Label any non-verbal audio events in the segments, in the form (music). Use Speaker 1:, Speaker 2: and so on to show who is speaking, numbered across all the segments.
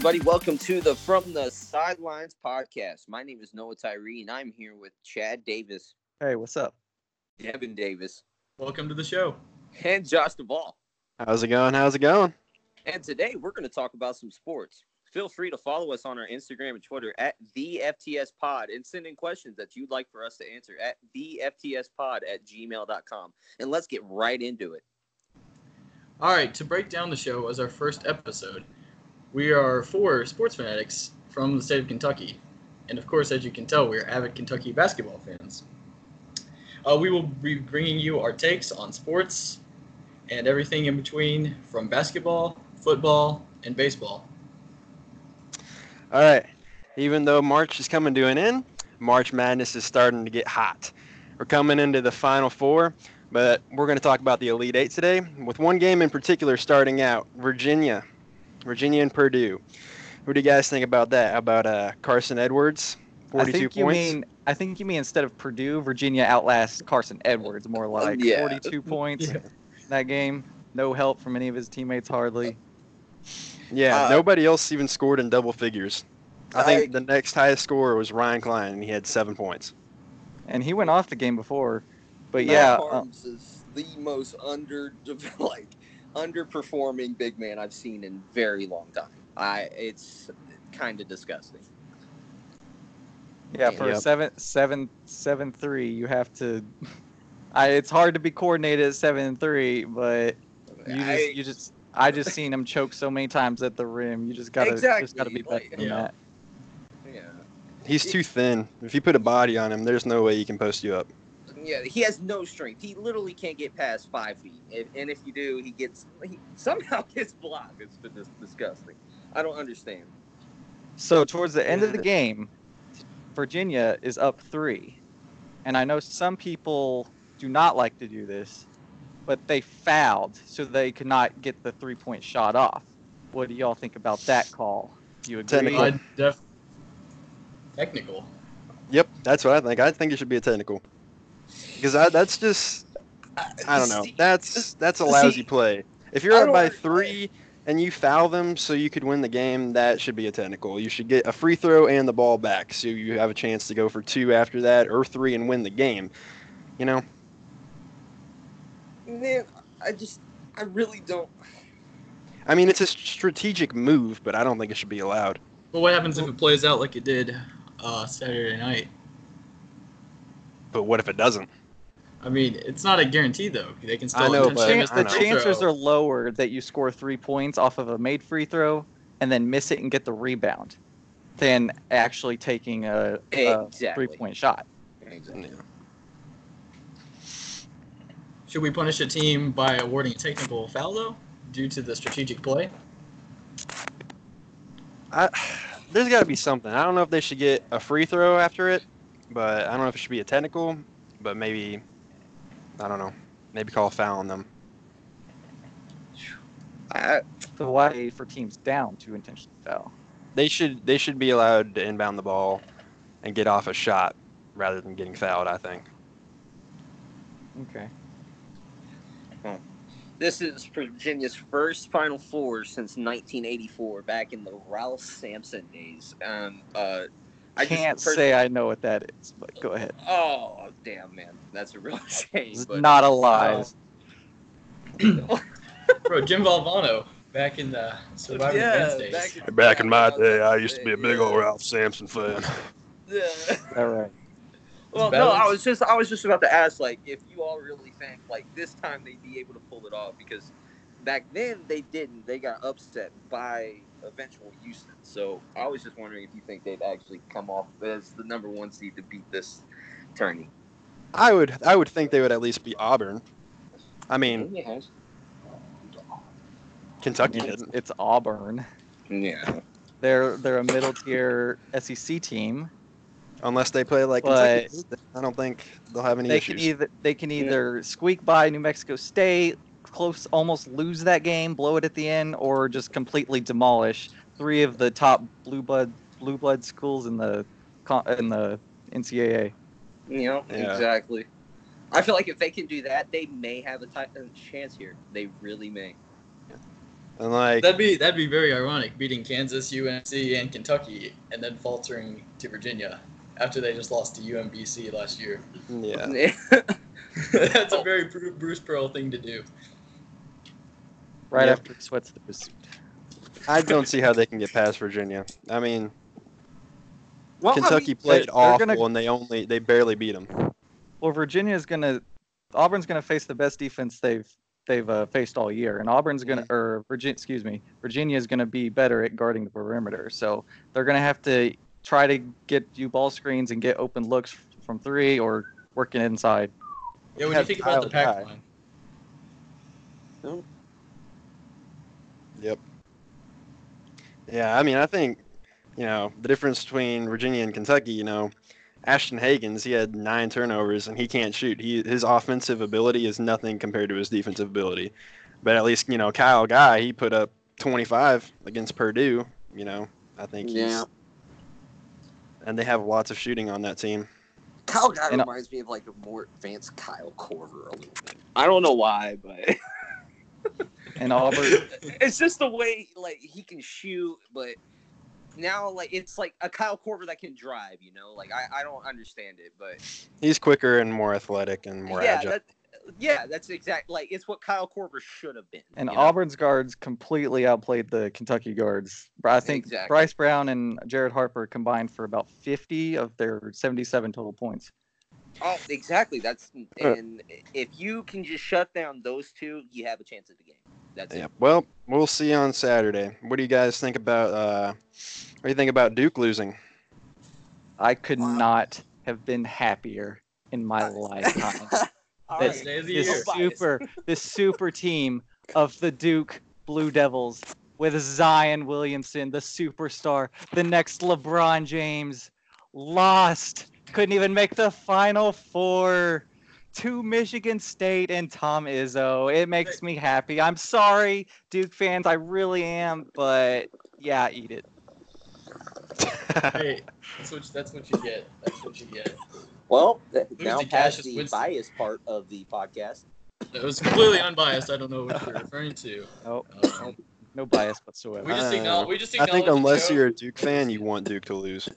Speaker 1: Hello, everybody. Welcome to the From the Sidelines podcast. My name is Noah Tyree, and I'm here with Chad Davis,
Speaker 2: Hey, what's up?
Speaker 1: Devin Davis,
Speaker 3: Welcome to the show.
Speaker 1: and Josh Duvall.
Speaker 4: How's it going? How's it going?
Speaker 1: And today we're going to talk about some sports. Feel free to follow us on our Instagram and Twitter at the FTS Pod and send in questions that you'd like for us to answer at the FTS Pod at gmail.com. And let's get right into it.
Speaker 3: All right, to break down the show as our first episode, we are four sports fanatics from the state of Kentucky. And of course, as you can tell, we're avid Kentucky basketball fans. Uh, we will be bringing you our takes on sports and everything in between from basketball, football, and baseball.
Speaker 4: All right. Even though March is coming to an end, March Madness is starting to get hot. We're coming into the Final Four, but we're going to talk about the Elite Eight today, with one game in particular starting out Virginia. Virginia and Purdue. What do you guys think about that? About uh, Carson Edwards? 42
Speaker 2: I think you
Speaker 4: points.
Speaker 2: mean I think you mean instead of Purdue, Virginia outlasts Carson Edwards more like
Speaker 1: Yeah.
Speaker 2: 42 (laughs) points
Speaker 3: Yeah.
Speaker 2: that game. No help from any of his teammates hardly.
Speaker 4: yeah,
Speaker 1: uh,
Speaker 4: nobody else even scored in double figures. I
Speaker 1: I-
Speaker 4: think the next highest scorer was Ryan Cline, and he had seven points.
Speaker 2: And he went off the game before. But
Speaker 1: Matt
Speaker 2: yeah, uh,
Speaker 1: is the most under like underperforming big man I've seen in very long time. I it's kind of disgusting.
Speaker 2: yeah, for a seven seven seven three, you have to I it's hard to be coordinated at seven and three, but you just
Speaker 1: I-
Speaker 2: you just I just (laughs) seen him choke so many times at the rim. You just gotta just gotta be better
Speaker 1: like-
Speaker 2: than
Speaker 3: Yeah.
Speaker 2: that.
Speaker 1: yeah.
Speaker 4: He's too thin. If you put a body on him, there's no way he can post you up.
Speaker 1: Yeah, he has no strength. He literally can't get past five feet, and, and if you do, he gets he somehow (laughs) gets blocked. It's been disgusting. I don't understand.
Speaker 2: So towards the end of the game, Virginia is up three, and I know some people do not like to do this, but they fouled so they could not get the three-point shot off. What do y'all think about that call? Do you agree?
Speaker 4: Technical.
Speaker 3: I def- technical.
Speaker 4: Yep, that's what I think. I think it should be a technical. Because that's just I don't know. That's that's a lousy play. If you're up by three and you foul them so you could win the game, that should be a technical. You should get a free throw and the ball back so you have a chance to go for two after that or three and win the game. You know?
Speaker 1: man, I just I really don't.
Speaker 4: I mean, it's a strategic move, but I don't think it should be allowed.
Speaker 3: But what happens if it plays out like it did uh, Saturday night?
Speaker 4: But what if it doesn't?
Speaker 3: I mean, it's not a guarantee though. They can still
Speaker 4: I know, but-
Speaker 3: miss the
Speaker 2: the
Speaker 4: know.
Speaker 2: chances
Speaker 3: throw.
Speaker 2: are lower that you score three points off of a made free throw and then miss it and get the rebound than actually taking a, a three-point shot.
Speaker 1: Exactly.
Speaker 3: Should we punish a team by awarding a technical foul though, due to the strategic play?
Speaker 4: I, there's got to be something. I don't know if they should get a free throw after it, but I don't know if it should be a technical. But maybe, I don't know. Maybe call a foul on them.
Speaker 1: I,
Speaker 2: So why for teams down to intentionally foul?
Speaker 4: They should they should be allowed to inbound the ball and get off a shot rather than getting fouled. I think.
Speaker 2: Okay.
Speaker 1: this is Virginia's first Final Four since 1984, back in the Ralph Sampson days. Um, uh, I
Speaker 2: can't
Speaker 1: pers-
Speaker 2: say I know what that is, but go ahead.
Speaker 1: Oh damn, man, that's a real (laughs) shame.
Speaker 2: It's
Speaker 1: But
Speaker 2: not a lie. (coughs)
Speaker 3: Bro, Jim Valvano back in the Survivor
Speaker 1: Yeah,
Speaker 3: Wednesdays.
Speaker 1: back in-
Speaker 4: Back in my day, I used to be a big old Ralph Sampson fan. (laughs)
Speaker 1: Yeah.
Speaker 2: All right.
Speaker 1: Well,
Speaker 3: It's
Speaker 1: no, I was just I was just about to ask, like, if you all really think like this time they'd be able to pull it off because back then they didn't. They got upset by eventual Houston. So I was just wondering if you think they'd actually come off as the number one seed to beat this tourney.
Speaker 4: I would I would think they would at least be Auburn. I mean,
Speaker 1: Yeah.
Speaker 4: Kentucky
Speaker 2: It's,
Speaker 4: didn't.
Speaker 2: it's Auburn.
Speaker 1: Yeah.
Speaker 2: They're they're a middle tier SEC team.
Speaker 4: Unless they play like
Speaker 2: But-
Speaker 4: Kentucky, I don't think they'll have any
Speaker 2: They
Speaker 4: issues.
Speaker 2: can either they can either squeak by New Mexico State, close almost lose that game, blow it at the end, or just completely demolish three of the top blue blood blue blood schools in the in the NCAA.
Speaker 1: You know,
Speaker 4: Yeah.
Speaker 1: exactly. I feel like if they can do that, they may have a, ti- a chance here. They really may.
Speaker 4: And like,
Speaker 3: That'd be that'd be very ironic, beating Kansas, UNC, and Kentucky, and then faltering to Virginia after they just lost to UMBC last year.
Speaker 4: yeah, (laughs) (laughs)
Speaker 3: That's a very Bruce Pearl thing to do.
Speaker 2: Right
Speaker 4: Yep.
Speaker 2: after he sweats the pursuit.
Speaker 4: I don't see how they can get past Virginia. I mean,
Speaker 1: Well, I
Speaker 4: Kentucky
Speaker 1: mean,
Speaker 4: played
Speaker 2: they're
Speaker 4: awful,
Speaker 2: gonna-
Speaker 4: and they only they barely beat them.
Speaker 2: Well, Virginia's gonna, Auburn's gonna face the best defense they've they've uh, faced all year, and Auburn's gonna, or Virginia, excuse me, Virginia's gonna be better at guarding the perimeter. So they're gonna have to try to get you ball screens and get open looks from three or working inside.
Speaker 3: Yeah, when you think about the pack
Speaker 2: Guy.
Speaker 3: line.
Speaker 4: Yep. Yeah, I mean, I think, you know, the difference between Virginia and Kentucky, you know, Ashton Hagans, he had nine turnovers and he can't shoot. He his offensive ability is nothing compared to his defensive ability. But at least, you know, Kyle Guy, he put up 25 against Purdue, you know. I think he's
Speaker 1: Yeah.
Speaker 4: and they have lots of shooting on that team.
Speaker 1: Kyle Guy
Speaker 2: And- uh,
Speaker 1: reminds me of like a more advanced Kyle Korver a little bit. I don't know why, but (laughs)
Speaker 2: And Auburn, (laughs)
Speaker 1: it's just the way like he can shoot, but now like it's like a Kyle Korver that can drive. You know, like I, I don't understand it, but
Speaker 4: He's quicker and more athletic and more
Speaker 1: yeah,
Speaker 4: agile.
Speaker 1: that, yeah, that's exact. Like it's what Kyle Korver should have been.
Speaker 2: and
Speaker 1: you know?
Speaker 2: Auburn's guards completely outplayed the Kentucky guards. I think
Speaker 1: Exactly.
Speaker 2: Bryce Brown and Jared Harper combined for about 50 of their 77 total points.
Speaker 1: Oh, exactly. That's and if you can just shut down those two, you have a chance at the game. That's
Speaker 4: Yeah.
Speaker 1: it.
Speaker 4: Well, we'll see on Saturday. What do you guys think about uh what do you think about Duke losing?
Speaker 2: I could
Speaker 1: Wow.
Speaker 2: not have been happier in my lifetime. (laughs)
Speaker 1: All right.
Speaker 3: Day the
Speaker 2: this super, this super team of the Duke Blue Devils with Zion Williamson, the superstar, the next LeBron James, lost, couldn't even make the Final Four to Michigan State and Tom Izzo. It makes me happy. I'm sorry, Duke fans, I really am, but yeah, eat it. (laughs)
Speaker 3: Hey, that's what that's what you get. That's what you get.
Speaker 1: Well, th- now past the
Speaker 3: Winston.
Speaker 1: bias part of the podcast.
Speaker 3: It was completely unbiased. I don't know what you're referring to.
Speaker 2: Nope,
Speaker 3: Um,
Speaker 2: no bias whatsoever.
Speaker 3: we just
Speaker 4: Uh,
Speaker 3: acknowledge. We just
Speaker 4: I think unless you're a Duke fan, you want Duke to lose.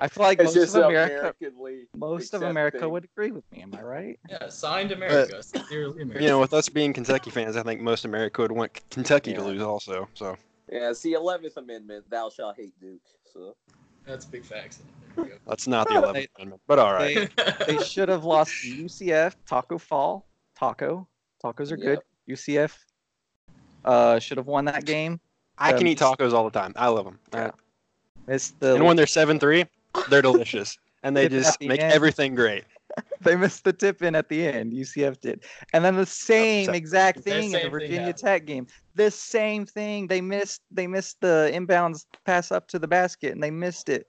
Speaker 2: I feel like (laughs) most of America,
Speaker 1: Americanly.
Speaker 2: most of America would agree with me. Am I right?
Speaker 3: Yeah, signed America. Sincerely America.
Speaker 4: You know, with us being Kentucky fans, I think most of America would want Kentucky to lose also. So
Speaker 1: Yeah, it's the Eleventh Amendment. Thou shalt hate Duke. So
Speaker 3: That's big facts.
Speaker 4: That's not the 11th Amendment. But all right.
Speaker 2: They, (laughs) they should have lost UCF, Tacko Fall, Taco. Tacos are good. UCF uh, should have won that game.
Speaker 4: I can
Speaker 2: Um,
Speaker 4: eat tacos all the time. I love them.
Speaker 2: Yeah. Missed the
Speaker 4: And when they're 7 3, they're delicious. And they just
Speaker 2: the
Speaker 4: make
Speaker 2: end.
Speaker 4: everything great. (laughs)
Speaker 2: they missed the tip in at the end. UCF did, and then the same
Speaker 4: Upset.
Speaker 2: exact
Speaker 3: The
Speaker 2: thing in
Speaker 3: same
Speaker 2: the
Speaker 3: thing
Speaker 2: Virginia
Speaker 3: happened.
Speaker 2: Tech game. The same thing. They missed. They missed the inbounds pass up to the basket, and they missed it.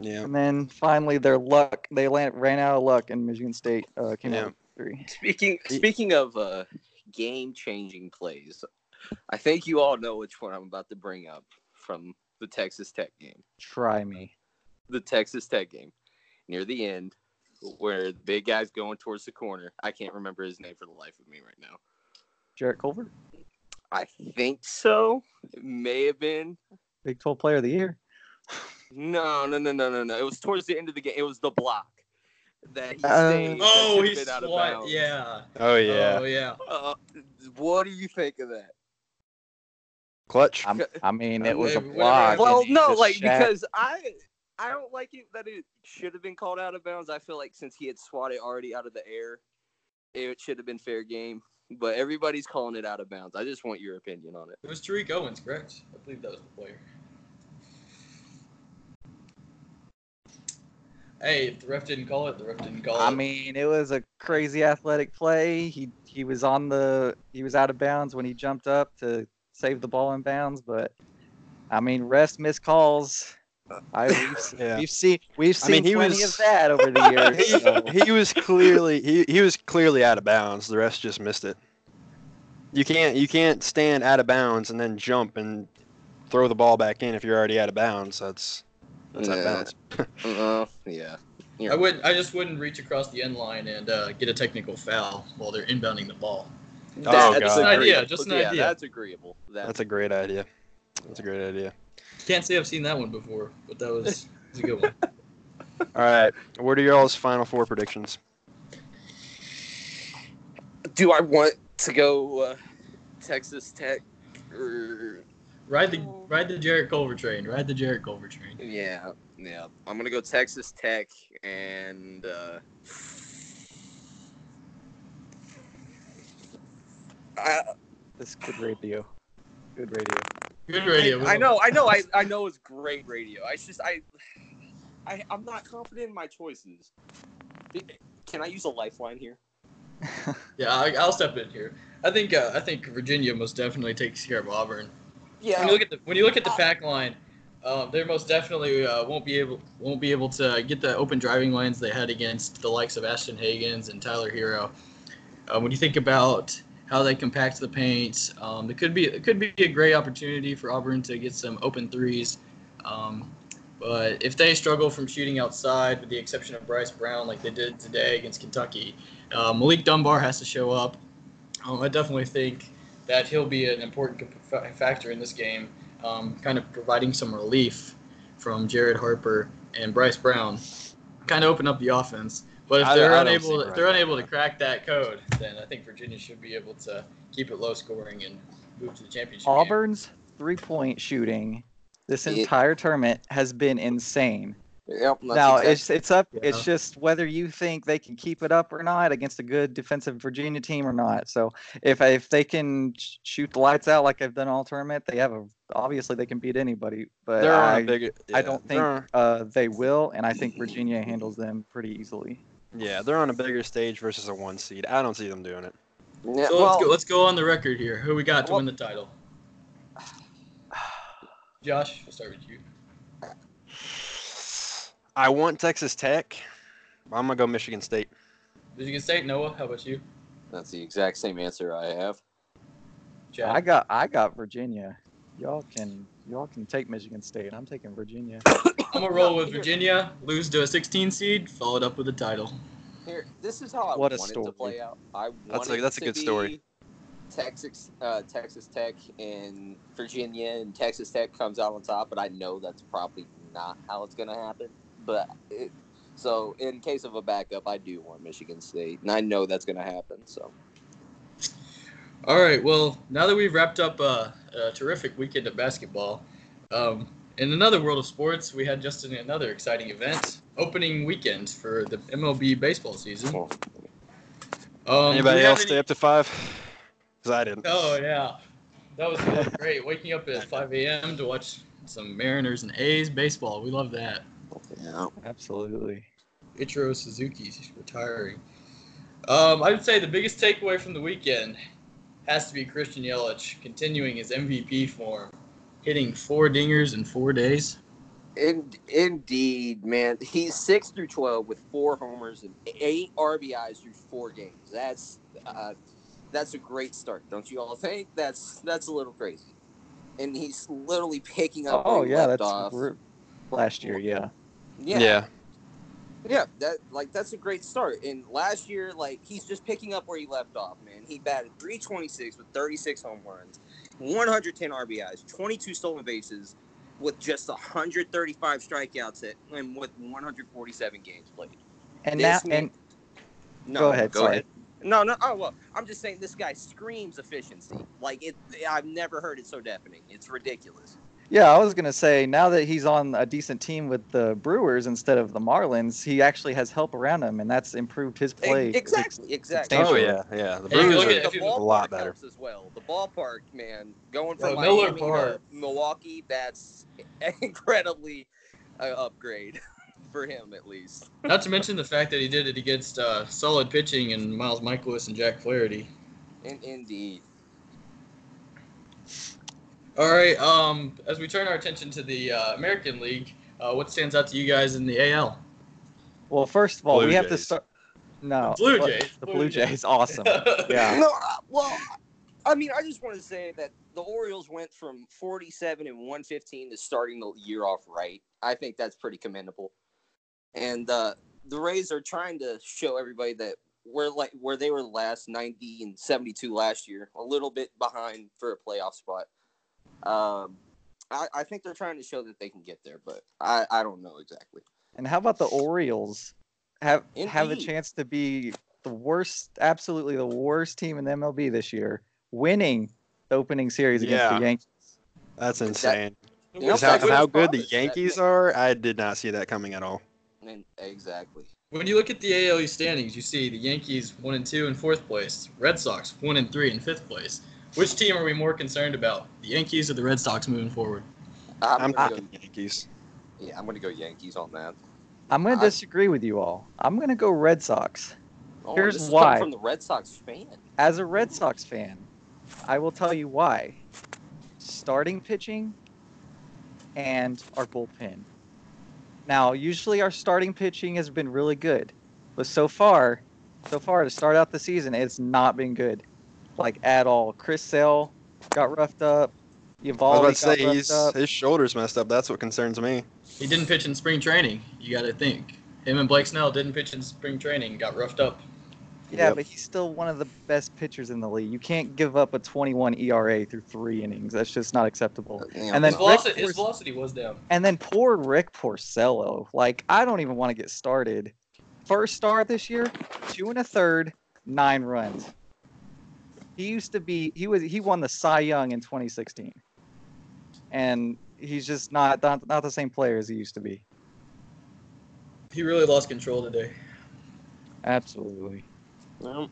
Speaker 4: Yeah.
Speaker 2: And then finally, their luck. They ran, ran out of luck, and Michigan State uh, came
Speaker 4: Yeah.
Speaker 2: out three.
Speaker 1: speaking speaking of uh, game changing plays, I think you all know which one I'm about to bring up from the Texas Tech game.
Speaker 2: Try me.
Speaker 1: The Texas Tech game near the end, where the big guy's going towards the corner. I can't remember his name for the life of me right now.
Speaker 2: Jarrett Culver,
Speaker 1: I think so. It may have been.
Speaker 2: Big 12 Player of the Year.
Speaker 1: No, no, no, no, no, no. It was towards the end of the game. It was the block that he
Speaker 2: Uh,
Speaker 1: saved.
Speaker 3: oh,
Speaker 1: should've
Speaker 3: he's
Speaker 1: out of bounds.
Speaker 3: Yeah.
Speaker 4: Oh, yeah.
Speaker 3: Oh yeah.
Speaker 1: Uh, what do you think of that?
Speaker 4: Clutch.
Speaker 2: I'm, I mean, it was a block.
Speaker 1: Well, no, like
Speaker 2: shat-
Speaker 1: because I I don't like it that it should have been called out of bounds. I feel like since he had swatted already out of the air, it should have been fair game. But everybody's calling it out of bounds. I just want your opinion on it.
Speaker 3: It was Tariq Owens, correct? I believe that was the player. Hey, if the ref didn't call it, the ref didn't call it.
Speaker 2: I mean, it was a crazy athletic play. He he was on the he was out of bounds when he jumped up to save the ball in bounds, but I mean, rest miss calls. I we've, (laughs)
Speaker 4: Yeah.
Speaker 2: we've seen we've
Speaker 4: I
Speaker 2: seen
Speaker 4: mean, he
Speaker 2: plenty
Speaker 4: was-
Speaker 2: of that over the (laughs) years. so-
Speaker 4: he, he was clearly he, he was clearly out of bounds. The rest just missed it. You can't you can't stand out of bounds and then jump and throw the ball back in if you're already out of bounds. That's that's out of bounds. (laughs)
Speaker 1: Uh, yeah.
Speaker 3: I would. I just wouldn't reach across the end line and uh, get a technical foul while they're inbounding the ball.
Speaker 4: Oh,
Speaker 1: That's
Speaker 4: God.
Speaker 3: an idea,
Speaker 1: agreeable.
Speaker 3: just an
Speaker 1: yeah,
Speaker 3: idea.
Speaker 1: That's agreeable. That-
Speaker 4: That's a great idea. That's a great idea.
Speaker 3: Can't say I've seen that one before, but that was, was a good one. (laughs)
Speaker 4: All right. What are y'all's final four predictions?
Speaker 1: Do I want to go uh, Texas Tech or
Speaker 3: Ride the ride the Jarrett Culver train. Ride the Jarrett Culver train.
Speaker 1: yeah, yeah? I'm gonna go Texas Tech and uh, I,
Speaker 2: This is good radio. Good radio.
Speaker 3: Good radio.
Speaker 1: I, I know, I know, I, I know it's great radio. I just I, I I'm not confident in my choices. Can I use a lifeline here? (laughs)
Speaker 3: Yeah, I, I'll step in here. I think uh, I think Virginia most definitely takes care of Auburn.
Speaker 1: Yeah,
Speaker 3: When you look at the when you look at the pack line, um, they most definitely uh, won't be able won't be able to get the open driving lanes they had against the likes of Ashton Hagans and Tyler Herro. Uh, when you think about how they compact the paint, um, it could be it could be a great opportunity for Auburn to get some open threes. Um, but if they struggle from shooting outside, with the exception of Bryce Brown, like they did today against Kentucky, uh, Malik Dunbar has to show up. Um, I definitely think that he'll be an important factor in this game, um, kind of providing some relief from Jared Harper and Bryce Brown, kind of open up the offense. But if
Speaker 4: I-
Speaker 3: they're
Speaker 4: I don't
Speaker 3: unable, if
Speaker 4: Bryce
Speaker 3: they're
Speaker 4: Brown.
Speaker 3: unable to crack that code, then I think Virginia should be able to keep it low scoring and move to the championship. game.
Speaker 2: Auburn's three point shooting this
Speaker 1: It-
Speaker 2: entire tournament has been insane.
Speaker 1: Yep,
Speaker 2: now
Speaker 1: exact-
Speaker 2: it's it's up.
Speaker 3: Yeah.
Speaker 2: It's just whether you think they can keep it up or not against a good defensive Virginia team or not. So if if they can shoot the lights out like they've done all tournament, they have a obviously they can beat anybody. But
Speaker 4: They're on
Speaker 2: I,
Speaker 4: a big.
Speaker 2: I don't think uh, they will, and I think Virginia handles them pretty easily.
Speaker 4: Yeah, they're on a bigger stage versus a one seed. I don't see them doing it.
Speaker 1: Yeah,
Speaker 3: So
Speaker 1: well,
Speaker 3: let's go. Let's go on the record here. Who we got to
Speaker 1: Well-
Speaker 3: win the title? (sighs) Josh, we'll start with you.
Speaker 4: I want Texas Tech. I'm gonna go Michigan State.
Speaker 3: Michigan State. Noah, how about you?
Speaker 1: that's the exact same answer I have.
Speaker 3: Chad.
Speaker 2: I got I got Virginia. Y'all can y'all can take Michigan State. I'm taking Virginia. (coughs)
Speaker 3: I'm gonna roll with Virginia, lose to a 16 seed, followed up with a title.
Speaker 1: Here, this is how I
Speaker 2: What a
Speaker 1: wanted to
Speaker 2: story.
Speaker 1: play out. I
Speaker 4: That's a-
Speaker 1: wanted
Speaker 4: that's a
Speaker 1: to
Speaker 4: good
Speaker 1: be
Speaker 4: story.
Speaker 1: Texas, uh, Texas Tech and Virginia, and Texas Tech comes out on top. But I know that's probably not how it's gonna happen. But it, so, in case of a backup, I do want Michigan State, and I know that's gonna happen. So,
Speaker 3: All right. Well, now that we've wrapped up a, a terrific weekend of basketball, um, in another world of sports, we had just another exciting event, opening weekend for the MLB baseball season. Um,
Speaker 4: Anybody else
Speaker 3: any-
Speaker 4: stay up to five? Because I didn't.
Speaker 3: Oh yeah, that was really great. Waking up at 5 a.m. to watch some Mariners and A's baseball. We love that.
Speaker 1: yeah.
Speaker 2: Absolutely.
Speaker 3: Ichiro Suzuki's retiring. Um, I would say the biggest takeaway from the weekend has to be Christian Yelich continuing his MVP form, hitting four dingers in four days.
Speaker 1: In, indeed, man. He's six through twelve with four homers and eight RBIs through four games. That's uh, that's a great start, don't you all think? That's that's a little crazy. And he's literally picking up.
Speaker 2: Oh
Speaker 1: where he
Speaker 2: yeah,
Speaker 1: left
Speaker 2: that's
Speaker 1: off.
Speaker 2: last year. Yeah.
Speaker 1: Yeah,
Speaker 4: yeah.
Speaker 1: Yeah. That like that's a great start. And last year, like he's just picking up where he left off. Man, he batted 326 with 36 home runs, 110 RBIs, 22 stolen bases, with just 135 strikeouts at, and with 147 games played.
Speaker 2: And
Speaker 1: This
Speaker 2: now
Speaker 1: man-
Speaker 2: and
Speaker 1: No,
Speaker 2: Go ahead,
Speaker 1: Go
Speaker 2: sorry.
Speaker 1: ahead. No, no. Oh well, I'm just saying this guy screams efficiency. Like it, I've never heard it so deafening. It's ridiculous.
Speaker 2: Yeah, I was gonna say now that he's on a decent team with the Brewers instead of the Marlins, he actually has help around him, and that's improved his play.
Speaker 1: Exactly, exactly.
Speaker 4: Oh yeah, yeah. The Brewers are
Speaker 3: at- if
Speaker 1: the
Speaker 4: a lot better.
Speaker 1: as well. The ballpark, man, going
Speaker 3: Yo,
Speaker 1: from
Speaker 3: Miller
Speaker 1: Miami
Speaker 3: Park.
Speaker 1: to Milwaukee, that's (laughs) incredibly uh, upgrade (laughs) for him at least.
Speaker 3: Not to mention the fact that he did it against uh, solid pitching and Miles Mikolas and Jack Flaherty.
Speaker 1: In, indeed.
Speaker 3: All right. Um, as we turn our attention to the uh, American League, uh, what stands out to you guys in the AL?
Speaker 2: Well, first of all,
Speaker 4: Blue
Speaker 2: we have to start. No,
Speaker 3: the
Speaker 2: Blue
Speaker 3: Jays,
Speaker 2: The
Speaker 3: Blue
Speaker 2: Blue
Speaker 3: Jays.
Speaker 2: Jays, (laughs) awesome. Yeah.
Speaker 1: No, uh, well, I mean, I just want to say that the Orioles went from 47 and 115 to starting the year off right. I think that's pretty commendable. And uh, the Rays are trying to show everybody that where like where they were last 90 and 72 last year, a little bit behind for a playoff spot. Um, I, I think they're trying to show that they can get there, but I, I don't know exactly.
Speaker 2: And how about the Orioles? Have have a chance to be the worst, absolutely the worst team in the MLB this year, winning the opening series against
Speaker 4: Yeah.
Speaker 2: the Yankees.
Speaker 4: That's insane.
Speaker 1: You know,
Speaker 4: how, how good the Yankees are, I did not see that coming at all.
Speaker 1: and- exactly.
Speaker 3: When you look at the AL East standings, you see the Yankees one and two in fourth place, Red Sox one and three in fifth place. Which team are we more concerned about, the Yankees or the Red Sox moving forward?
Speaker 1: I'm,
Speaker 4: I'm
Speaker 1: gonna go,
Speaker 4: Yankees.
Speaker 1: yeah, I'm gonna go Yankees on that.
Speaker 2: I'm going to disagree with you all. I'm going to go Red Sox.
Speaker 1: Oh,
Speaker 2: Here's
Speaker 1: this is
Speaker 2: why.
Speaker 1: from the Red Sox fan.
Speaker 2: As a Red Sox fan, I will tell you why. Starting pitching and our bullpen. Now, usually our starting pitching has been really good, but so far, so far to start out the season, it's not been good, like at all. Chris Sale got roughed up.
Speaker 4: I was
Speaker 2: Eovaldi
Speaker 4: about to
Speaker 2: got
Speaker 4: say
Speaker 2: roughed
Speaker 4: he's,
Speaker 2: up.
Speaker 4: his shoulders messed up. That's what concerns me.
Speaker 3: He didn't pitch in spring training. You got to think. Him and Blake Snell didn't pitch in spring training. Got roughed up.
Speaker 2: Yeah,
Speaker 4: Yep.
Speaker 2: but he's still one of the best pitchers in the league. You can't give up a 21 ERA through three innings. That's just not acceptable.
Speaker 1: Yeah,
Speaker 2: And then
Speaker 3: His
Speaker 1: no.
Speaker 2: Rick
Speaker 3: velocity, his velocity was down.
Speaker 2: And then poor Rick Porcello. Like, I don't even want to get started. First start this year, two and a third, nine runs. He used to be he was he won the Cy Young in 2016. And he's just not not, not the same player as he used to be.
Speaker 3: He really lost control today.
Speaker 2: Absolutely.
Speaker 1: No.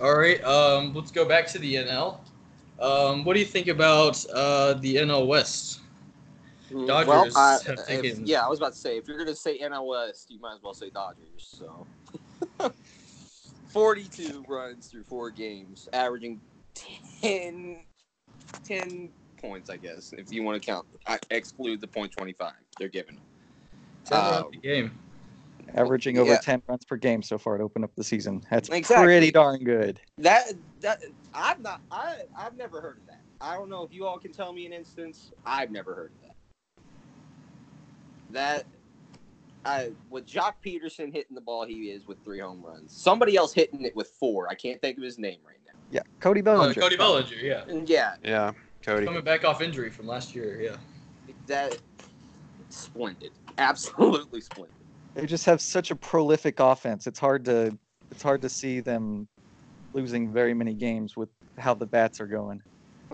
Speaker 3: All right, um, let's go back to the NL. Um, what do you think about uh, the NL West? Dodgers
Speaker 1: well, I,
Speaker 3: have
Speaker 1: if- yeah, I was about to say if you're gonna say NL West, you might as well say Dodgers. So, (laughs) 42 runs through four games, averaging 10, 10 points, I guess, if you want to count. I exclude the point 25 they're giving.
Speaker 3: Ten
Speaker 1: Uh,
Speaker 3: runs a game.
Speaker 2: Averaging over
Speaker 1: Yeah.
Speaker 2: 10 runs per game so far to open up the season. That's
Speaker 1: Exactly.
Speaker 2: pretty darn good.
Speaker 1: That that I've not I I've never heard of that. I don't know if you all can tell me an instance. I've never heard of that. That I with Joc Pederson hitting the ball, he is with three home runs. Somebody else hitting it with four. I can't think of his name right now.
Speaker 2: Yeah, Cody
Speaker 3: Uh,
Speaker 2: Bellinger.
Speaker 3: Cody Bellinger, yeah.
Speaker 1: Yeah,
Speaker 4: Yeah, Cody.
Speaker 3: Coming back off injury from last year, yeah.
Speaker 1: that splendid, absolutely splendid.
Speaker 2: they just have such a prolific offense. It's hard to it's hard to see them losing very many games with how the bats are going.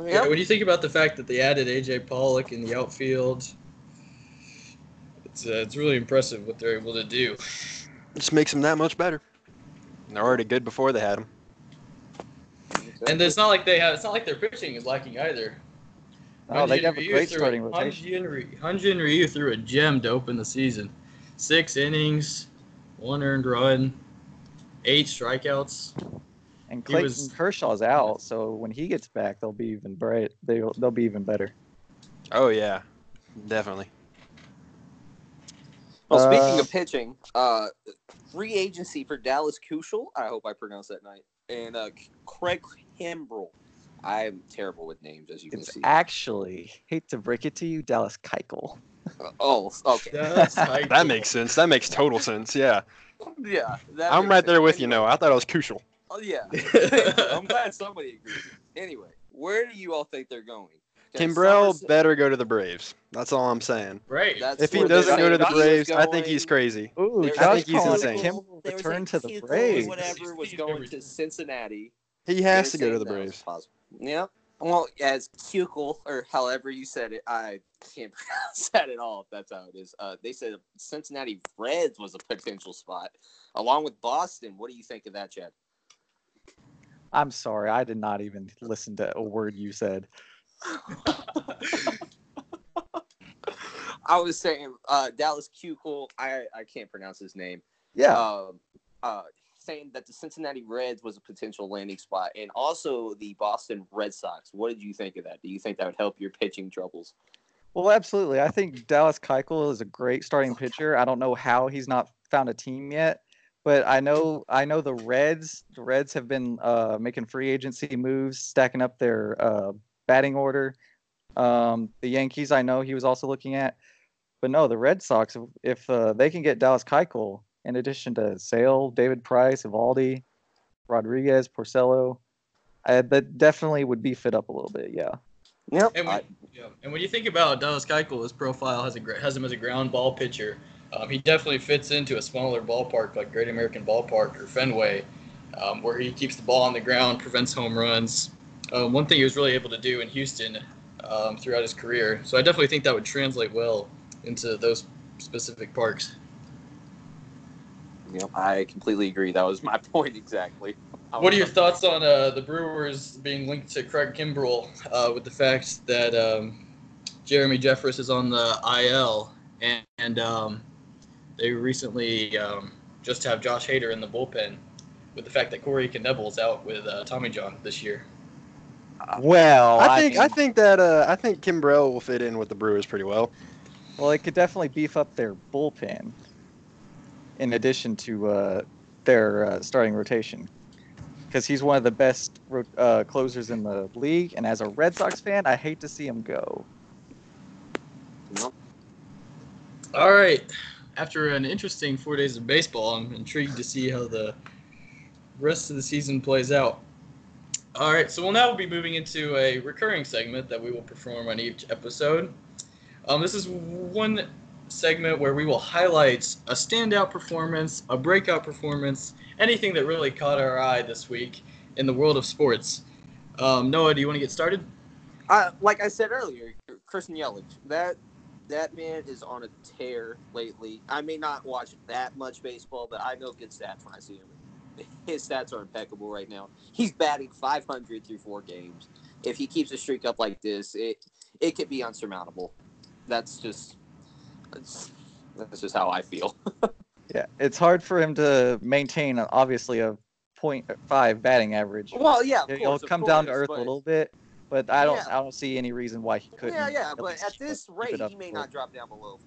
Speaker 3: Yeah, when you think about the fact that they added AJ Pollock in the outfield, it's uh, it's really impressive what they're able to do.
Speaker 4: Just makes them that much better. They're already good before they had him.
Speaker 3: And it's not like they have. It's not like their pitching is lacking either.
Speaker 2: Oh, they
Speaker 3: Hyunjin
Speaker 2: have a
Speaker 3: Ryu
Speaker 2: great
Speaker 3: threw
Speaker 2: starting rotation.
Speaker 3: Hyunjin Ryu- Ryu threw a gem to open the season. Six innings, one earned run, eight strikeouts.
Speaker 2: And
Speaker 3: He
Speaker 2: Clayton
Speaker 3: was-
Speaker 2: Kershaw's out, so when he gets back, they'll be even bright. They'll they'll be even better.
Speaker 4: Oh yeah, definitely.
Speaker 1: Well, speaking
Speaker 2: Uh,
Speaker 1: of pitching, uh, free agency for Dallas Kushel. I hope I pronounced that right. And uh, Craig Kimbrel. I'm terrible with names, as you can
Speaker 2: It's
Speaker 1: see.
Speaker 2: actually hate to break it to you, Dallas Keuchel.
Speaker 1: Uh, oh, okay. (laughs) (laughs)
Speaker 4: That makes sense. That makes total sense. Yeah,
Speaker 1: Yeah, that
Speaker 4: I'm
Speaker 1: makes
Speaker 4: right there
Speaker 1: sense.
Speaker 4: with you.
Speaker 1: Anyway,
Speaker 4: No, I thought it was crucial.
Speaker 1: Oh yeah, (laughs) I'm glad somebody agrees. Anyway, where do you all think they're going? 'Cause Kimbrel
Speaker 4: better go to the Braves. That's all I'm saying.
Speaker 3: Right.
Speaker 1: that's
Speaker 4: If he doesn't go to the
Speaker 1: saying he
Speaker 4: Braves, I think he's crazy.
Speaker 2: Ooh, Josh
Speaker 4: I think he's insane.
Speaker 2: Kim
Speaker 1: There
Speaker 2: return to the Braves.
Speaker 1: Whatever was going to Cincinnati.
Speaker 4: He has to go to the Braves.
Speaker 1: possible. Yeah. Well, as Kukel or however you said it, I can't (laughs) pronounce that at all. If that's how it is. Uh, they said Cincinnati Reds was a potential spot, along with Boston. What do you think of that, Chad?
Speaker 2: I'm sorry, I did not even listen to a word you said.
Speaker 1: I was saying uh, Dallas Kukel. I I can't pronounce his name.
Speaker 2: Yeah,
Speaker 1: uh, uh, saying that the Cincinnati Reds was a potential landing spot, and also the Boston Red Sox. What did you think of that? Do you think that would help your pitching troubles?
Speaker 2: well, absolutely. I think Dallas Keuchel is a great starting pitcher. I don't know how he's not found a team yet, but I know I know the Reds. The Reds have been uh, making free agency moves, stacking up their uh, batting order. Um, the Yankees, I know he was also looking at. But no, the Red Sox, if- if uh, they can get Dallas Keuchel, in addition to Sale, David Price, Eovaldi, Rodriguez, Porcello, I, that definitely would beef it up a little bit. Yeah.
Speaker 1: Yep.
Speaker 3: And when, yeah, and when you think about Dallas Keuchel, his profile has a has him as a ground ball pitcher. Um, he definitely fits into a smaller ballpark like Great American Ballpark or Fenway, um, where he keeps the ball on the ground, prevents home runs. Um, one thing he was really able to do in Houston um, throughout his career. So I definitely think that would translate well into those specific parks.
Speaker 1: Yep. I completely agree. That was my (laughs) point exactly.
Speaker 3: What are your thoughts on uh, the Brewers being linked to Craig Kimbrel uh, with the fact that um, Jeremy Jeffress is on the IL and, and um, they recently um, just have Josh Hader in the bullpen with the fact that Corey Knebel is out with uh, Tommy John this year?
Speaker 2: Well,
Speaker 4: I think I
Speaker 2: mean,
Speaker 4: think that uh, I think Kimbrel will fit in with the Brewers pretty well.
Speaker 2: well, it could definitely beef up their bullpen, in addition to uh, their uh, starting rotation, because he's one of the best ro- uh, closers in the league. And as a Red Sox fan, I hate to see him go.
Speaker 1: Nope.
Speaker 3: All right. After an interesting four days of baseball, I'm intrigued to see how the rest of the season plays out. All right, so we'll now be moving into a recurring segment that we will perform on each episode. Um, this is one segment where we will highlight a standout performance, a breakout performance, anything that really caught our eye this week in the world of sports. Um, Noah, do you want to get started?
Speaker 1: I, like I said earlier, Christian Yelich, that that man is on a tear lately. I may not watch that much baseball, but I know good stats when I see him. His stats are impeccable right now. He's batting 500 through four games. If he keeps a streak up like this, it it could be unsurmountable. That's just that's, that's just how I feel. (laughs)
Speaker 2: Yeah, it's hard for him to maintain obviously a .5 batting average.
Speaker 1: Well, yeah,
Speaker 2: He'll
Speaker 1: course, of
Speaker 2: come down to earth
Speaker 1: but-
Speaker 2: a little bit, but I don't
Speaker 1: Yeah.
Speaker 2: I don't see any reason why he couldn't.
Speaker 1: Yeah, yeah, but at this rate, he may not drop down below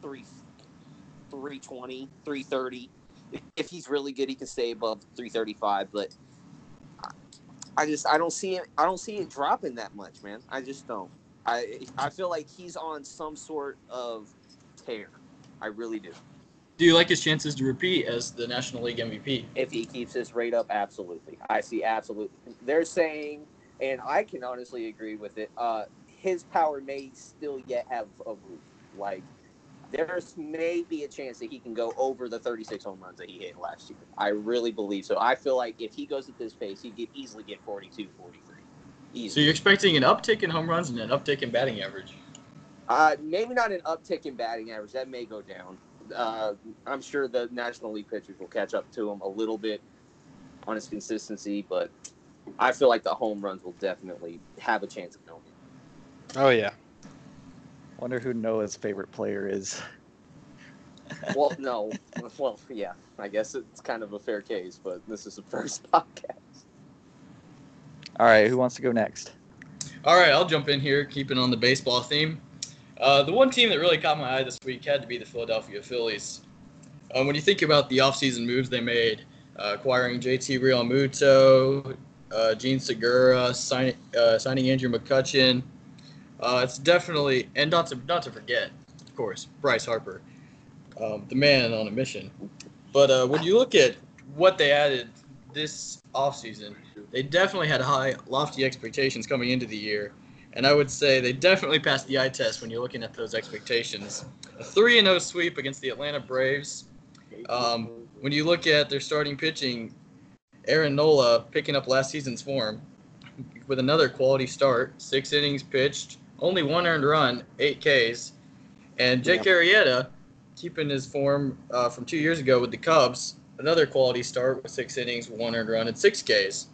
Speaker 1: three, 320, 330. If- he's really good, he can stay above 335. But I- I just I don't see it. I don't see it dropping that much, man. I just don't. I I feel like he's on some sort of tear. I really do.
Speaker 3: Do you like his chances to repeat as the National League MVP?
Speaker 1: If he keeps his rate up, absolutely. I see absolutely. They're saying, and I can honestly agree with it. Uh, his power may still yet have a roof. Like there's maybe a chance that he can go over the 36 home runs that he hit last year. I really believe so. I feel like if he goes at this pace, he could easily get 42, 43.
Speaker 3: So you're expecting an uptick in home runs and an uptick in batting average.
Speaker 1: Uh, maybe not an uptick in batting average. That may go down. Uh, I'm sure the National League pitchers will catch up to him a little bit on his consistency, but I feel like the home runs will definitely have a chance of going.
Speaker 4: Oh yeah.
Speaker 2: I wonder who Noah's favorite player is. (laughs)
Speaker 1: Well, no. Well, yeah. I guess it's kind of a fair case, but this is the first (laughs) podcast.
Speaker 2: All right, who wants to go next?
Speaker 3: All right, I'll jump in here, keeping on the baseball theme. Uh, the one team that really caught my eye this week had to be the Philadelphia Phillies. Um, when you think about the offseason moves they made, uh, acquiring JT Realmuto, uh, Jean Segura, signing, uh, signing Andrew McCutchen, uh, it's definitely, and not to, not to forget, of course, Bryce Harper, um, the man on a mission. But uh, when you look at what they added this offseason, they definitely had high, lofty expectations coming into the year. And I would say they definitely passed the eye test when you're looking at those expectations. A 3 0 sweep against the Atlanta Braves. Um, when you look at their starting pitching, Aaron Nola picking up last season's form with another quality start, six innings pitched, only one earned run, eight Ks. And Jake Arrieta keeping his form uh, from two years ago with the Cubs, another quality start with six innings, one earned run, and six Ks.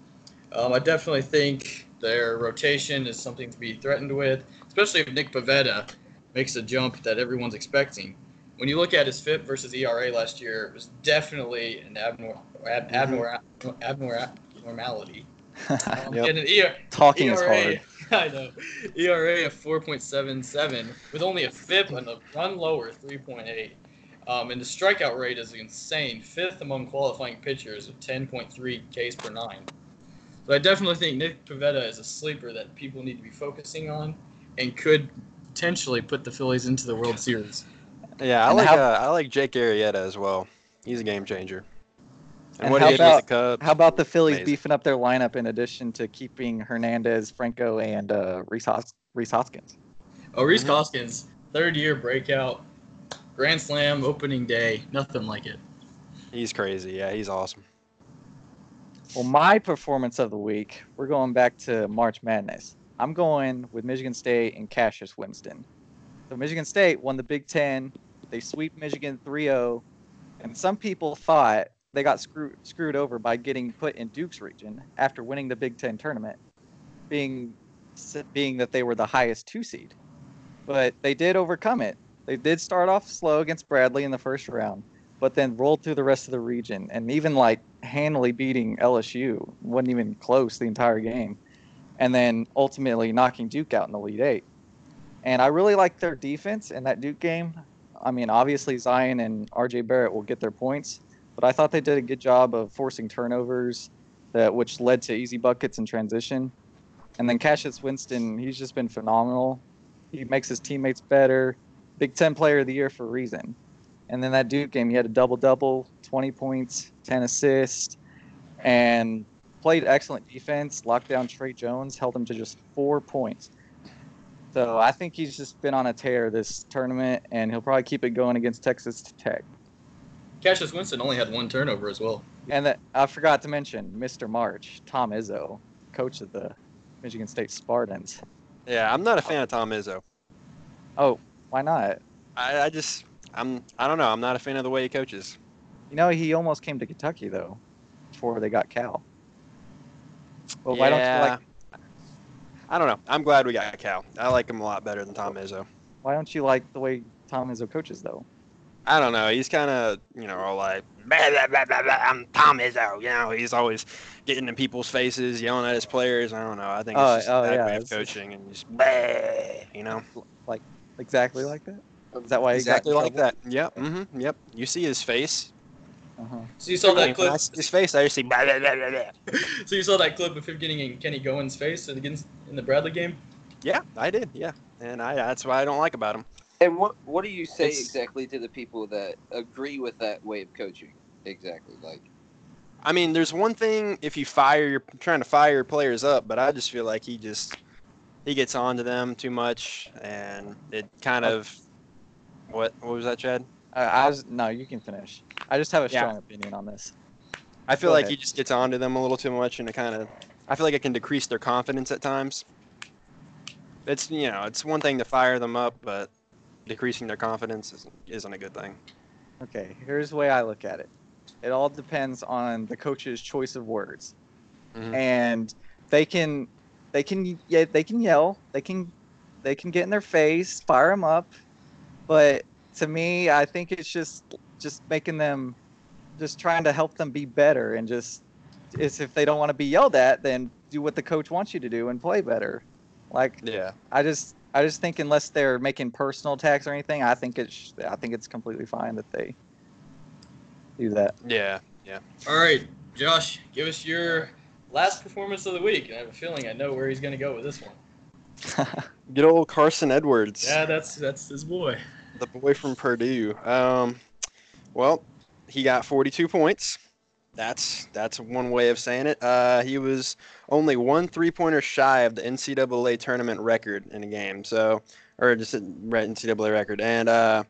Speaker 3: Um, I definitely think their rotation is something to be threatened with, especially if Nick Pivetta makes a jump that everyone's expecting. When you look at his FIP versus ERA last year, it was definitely an abnor- ab- abnor- abnor- abnormality. (laughs) Um,
Speaker 2: Yep.
Speaker 3: And an ER-
Speaker 2: Talking is hard. (laughs)
Speaker 3: I know. ERA of 4.77 with only a FIP and a run lower 3.8. Um, and the strikeout rate is insane, fifth among qualifying pitchers of 10.3 Ks per nine. So I definitely think Nick Pivetta is a sleeper that people need to be focusing on and could potentially put the Phillies into the World Series.
Speaker 4: Yeah, I
Speaker 2: And
Speaker 4: like
Speaker 2: how-
Speaker 4: uh, I like Jake Arrieta as well. He's a game changer. And,
Speaker 2: And
Speaker 4: what
Speaker 2: how
Speaker 4: he did with
Speaker 2: about-
Speaker 4: the Cubs.
Speaker 2: How about the Phillies
Speaker 4: Amazing.
Speaker 2: beefing up their lineup in addition to keeping Hernandez, Franco, and uh, Rhys, Hos- Rhys Hoskins?
Speaker 3: Oh, Rhys
Speaker 4: Mhm.
Speaker 3: Hoskins, third year breakout, grand slam opening day, nothing like it.
Speaker 4: He's crazy. Yeah, he's awesome.
Speaker 2: Well, my performance of the week, we're going back to March Madness. I'm going with Michigan State and Cassius Winston. So Michigan State won the Big Ten. They sweep Michigan 3-0, and some people thought they got screwed screwed over by getting put in Duke's region after winning the Big Ten tournament, being being that they were the highest two seed. But they did overcome it. They did start off slow against Bradley in the first round, but then rolled through the rest of the region and even like handily beating LSU. wasn't even close the entire game, and then ultimately knocking Duke out in the lead eight. And I really like their defense in that Duke game. I mean, obviously Zion and RJ Barrett will get their points, but I thought they did a good job of forcing turnovers, that which led to easy buckets in transition. And then Cassius Winston, he's just been phenomenal. He makes his teammates better. Big Ten Player of the Year for a reason. And then that Duke game, he had a double double, 20 points, 10 assists, and played excellent defense. Locked down Tre Jones, held him to just four points. So I think he's just been on a tear this tournament, and he'll probably keep it going against Texas Tech.
Speaker 3: Cassius Winston only had one turnover as well.
Speaker 2: And that, I forgot to mention Mr. March, Tom Izzo, coach of the Michigan State Spartans.
Speaker 4: Yeah, I'm not a fan of Tom Izzo.
Speaker 2: Oh, why not?
Speaker 4: I, I just I'm I don't know. I'm not a fan of the way he coaches.
Speaker 2: You know, he almost came to Kentucky though, before they got Cal. Well, why don't you like
Speaker 4: I don't know. I'm glad we got Cal. I like him a lot better than Tom Izzo.
Speaker 2: why don't you like the way Tom Izzo coaches though?
Speaker 4: I don't know. He's kind of, you know, all like, blah, blah, blah, blah, blah, I'm Tom Izzo. You know, he's always getting in people's faces, yelling at his players. I don't know. I think it's
Speaker 2: Oh,
Speaker 4: just
Speaker 2: oh,
Speaker 4: a bad
Speaker 2: yeah,
Speaker 4: way of coaching and just, blah, you know, like
Speaker 2: Exactly like that. Is that why
Speaker 4: exactly
Speaker 2: got
Speaker 4: like that. Yep. Mm-hmm. Yep. You see his face.
Speaker 2: Uh-huh.
Speaker 3: So you saw that
Speaker 4: When
Speaker 3: clip.
Speaker 4: I see his face, I just see. Blah, blah, blah, blah, blah. (laughs)
Speaker 3: so you saw that clip of him getting in Kenny Goins' face against in the Bradley game.
Speaker 4: Yeah, I did. Yeah, and I that's what I don't like about him.
Speaker 1: And what what do you say
Speaker 4: It's-
Speaker 1: exactly to the people that agree with that way of coaching? Exactly, like
Speaker 4: I mean, there's one thing if you fire, you're trying to fire your players up, but I just feel like he just he gets on to them too much, and it kind of what what was that, Chad?
Speaker 2: I, I was no, you can finish. I just have a
Speaker 4: Yeah.
Speaker 2: strong opinion on this.
Speaker 4: I feel
Speaker 2: Go
Speaker 4: like
Speaker 2: ahead.
Speaker 4: he just gets on to them a little too much, and it kind of I feel like it can decrease their confidence at times. It's you know it's one thing to fire them up, but decreasing their confidence isn't, isn't a good thing.
Speaker 2: Okay, here's the way I look at it. It all depends on the coach's choice of words,
Speaker 4: Mhm.
Speaker 2: and they can, they can, yeah, they can yell, they can, they can get in their face, fire them up, but to me, I think it's just, just making them, just trying to help them be better, and just, it's if they don't want to be yelled at, then do what the coach wants you to do and play better. Like
Speaker 4: Yeah.
Speaker 2: I just I just think unless they're making personal attacks or anything, I think it's I think it's completely fine that they do that.
Speaker 4: Yeah. Yeah.
Speaker 3: All right, Josh, give us your last performance of the week. And I have a feeling I know where he's going to go with this one. (laughs)
Speaker 4: Good old Carson Edwards.
Speaker 3: Yeah, that's that's his boy.
Speaker 4: the boy from Purdue. Um, well, he got 42 points. That's that's one way of saying it. Uh, he was only one three-pointer shy of the NCAA tournament record in a game. So, or just NCAA record, and uh,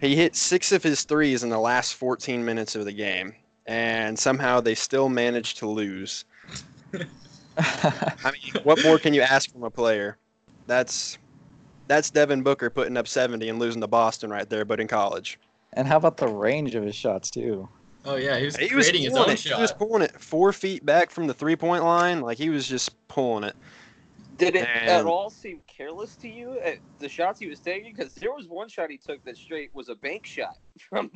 Speaker 4: he hit six of his threes in the last 14 minutes of the game, and somehow they still managed to lose. (laughs) I mean, what more can you ask from a player? That's that's Devin Booker putting up 70 and losing to Boston right there, but in college.
Speaker 2: and how about the range of his shots too?
Speaker 3: Oh yeah, he was
Speaker 4: He was
Speaker 3: his
Speaker 4: pulling
Speaker 3: own
Speaker 4: it. He was pulling it four feet back from the three-point line, like he was just pulling it.
Speaker 1: Did it at all seem careless to you at the shots he was taking? Because there was one shot he took that straight was a bank shot (laughs) from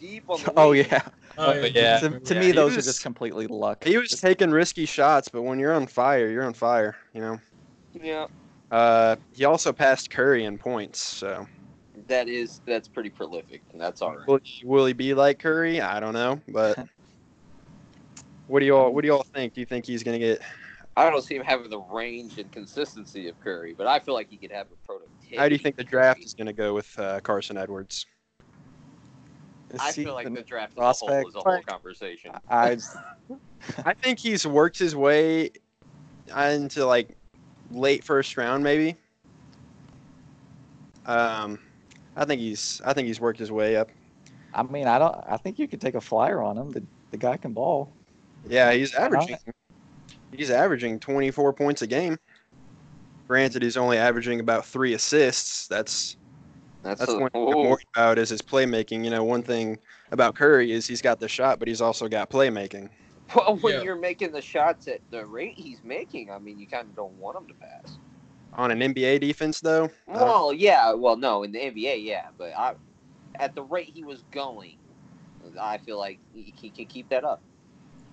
Speaker 1: deep on the.
Speaker 2: Oh
Speaker 1: wing.
Speaker 2: yeah.
Speaker 3: Oh,
Speaker 4: Yeah.
Speaker 2: To, to
Speaker 4: Yeah,
Speaker 2: me, those
Speaker 4: was-
Speaker 2: are just completely luck.
Speaker 4: He was taking risky shots, but when you're on fire, you're on fire. You know.
Speaker 1: yeah.
Speaker 4: Uh, he also passed Curry in points. So
Speaker 1: That is that's pretty prolific, and that's all right.
Speaker 4: will he, will he be like Curry? I don't know, but (laughs) what do y'all what do y'all think? Do you think he's gonna get?
Speaker 1: I don't see him having the range and consistency of Curry, but I feel like he could have a productivity
Speaker 4: How do you think the draft is going to go with uh, Carson Edwards?
Speaker 2: This
Speaker 5: I feel like
Speaker 2: season,
Speaker 5: the draft as a whole
Speaker 2: prospect,
Speaker 5: is a whole conversation.
Speaker 2: I (laughs)
Speaker 4: I think he's worked his way into like late first round, maybe. Um, I think he's I think he's worked his way up.
Speaker 2: I mean, I don't. I think you could take a flyer on him. The the guy can ball.
Speaker 4: Yeah, he's averaging. He's averaging 24 points a game. Granted, he's only averaging about three assists. That's
Speaker 1: That's,
Speaker 4: that's
Speaker 1: a,
Speaker 4: one thing
Speaker 1: Ooh.
Speaker 4: I'm worried about is his playmaking. You know, one thing about Curry is he's got the shot, but he's also got playmaking.
Speaker 1: Well, when
Speaker 3: Yeah.
Speaker 1: you're making the shots at the rate he's making, I mean, you kind of don't want him to pass.
Speaker 4: On an NBA defense, though, I don't-
Speaker 1: Well, yeah, well, no, in the NBA, yeah, but I, at the rate he was going, I feel like he, he can keep that up.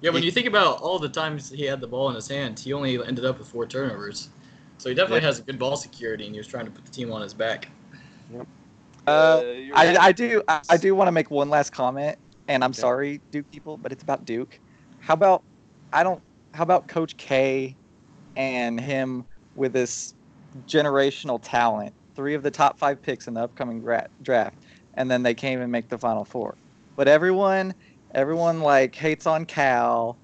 Speaker 3: Yeah, when you think about all the times he had the ball in his hand, he only ended up with four turnovers. So he definitely
Speaker 4: Yeah.
Speaker 3: has a good ball security, and he was trying to put the team on his back.
Speaker 2: Uh, I. I do I, I do want to make one last comment, and I'm
Speaker 4: Okay.
Speaker 2: sorry, Duke people, but it's about Duke. How about I don't? How about Coach K and him with this generational talent? Three of the top five picks in the upcoming gra- draft, and then they came and make the Final Four. But everyone, everyone like hates on Cal,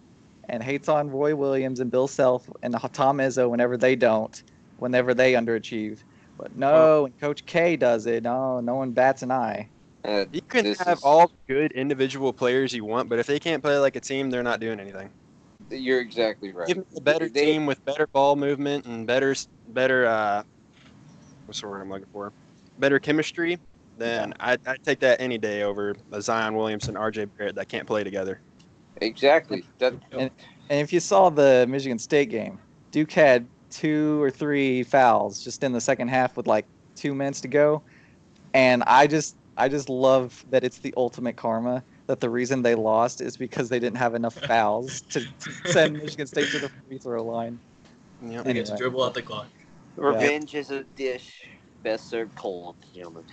Speaker 2: and hates on Roy Williams and Bill Self and Tom Izzo whenever they don't, whenever they underachieve. But no, when Coach K does it, no, no one bats an eye.
Speaker 1: Uh,
Speaker 4: you can have
Speaker 1: is-
Speaker 4: all good individual players you want, but if they can't play like a team, they're not doing anything.
Speaker 1: you're exactly right.
Speaker 4: Give me a better
Speaker 1: They-
Speaker 4: team with better ball movement and better, s- better. Uh, what's the word I'm looking for? Better chemistry. Then I'd, I'd take that any day over a Zion Williamson, R.J. Barrett that can't play together.
Speaker 1: Exactly. That,
Speaker 2: And if you saw the Michigan State game, Duke had two or three fouls just in the second half with like two minutes to go, and I just I just love that it's the ultimate karma that the reason they lost is because they didn't have enough fouls to, to (laughs) send Michigan State to the free throw line.
Speaker 4: Yep.
Speaker 3: They get to dribble out the clock.
Speaker 1: Revenge is a dish best served cold, gentlemen.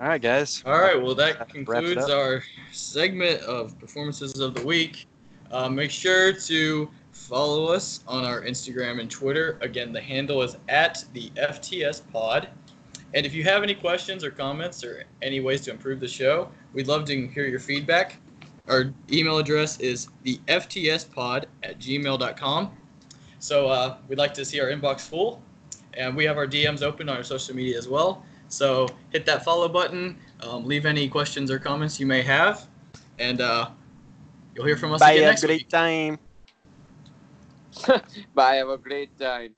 Speaker 4: All right, guys.
Speaker 3: All right, well, that concludes our segment of performances of the week. Uh, make sure to follow us on our Instagram and Twitter. Again, the handle is at the FTS Pod. And if you have any questions or comments or any ways to improve the show, we'd love to hear your feedback. Our email address is the FTS Pod at gmail.com. So uh, we'd like to see our inbox full. And we have our DMs open on our social media as well. So hit that follow button. Um, leave any questions or comments you may have. And uh, you'll hear from us
Speaker 4: Bye.
Speaker 3: again
Speaker 4: Have a great time. (laughs)
Speaker 1: Bye. Have a great time.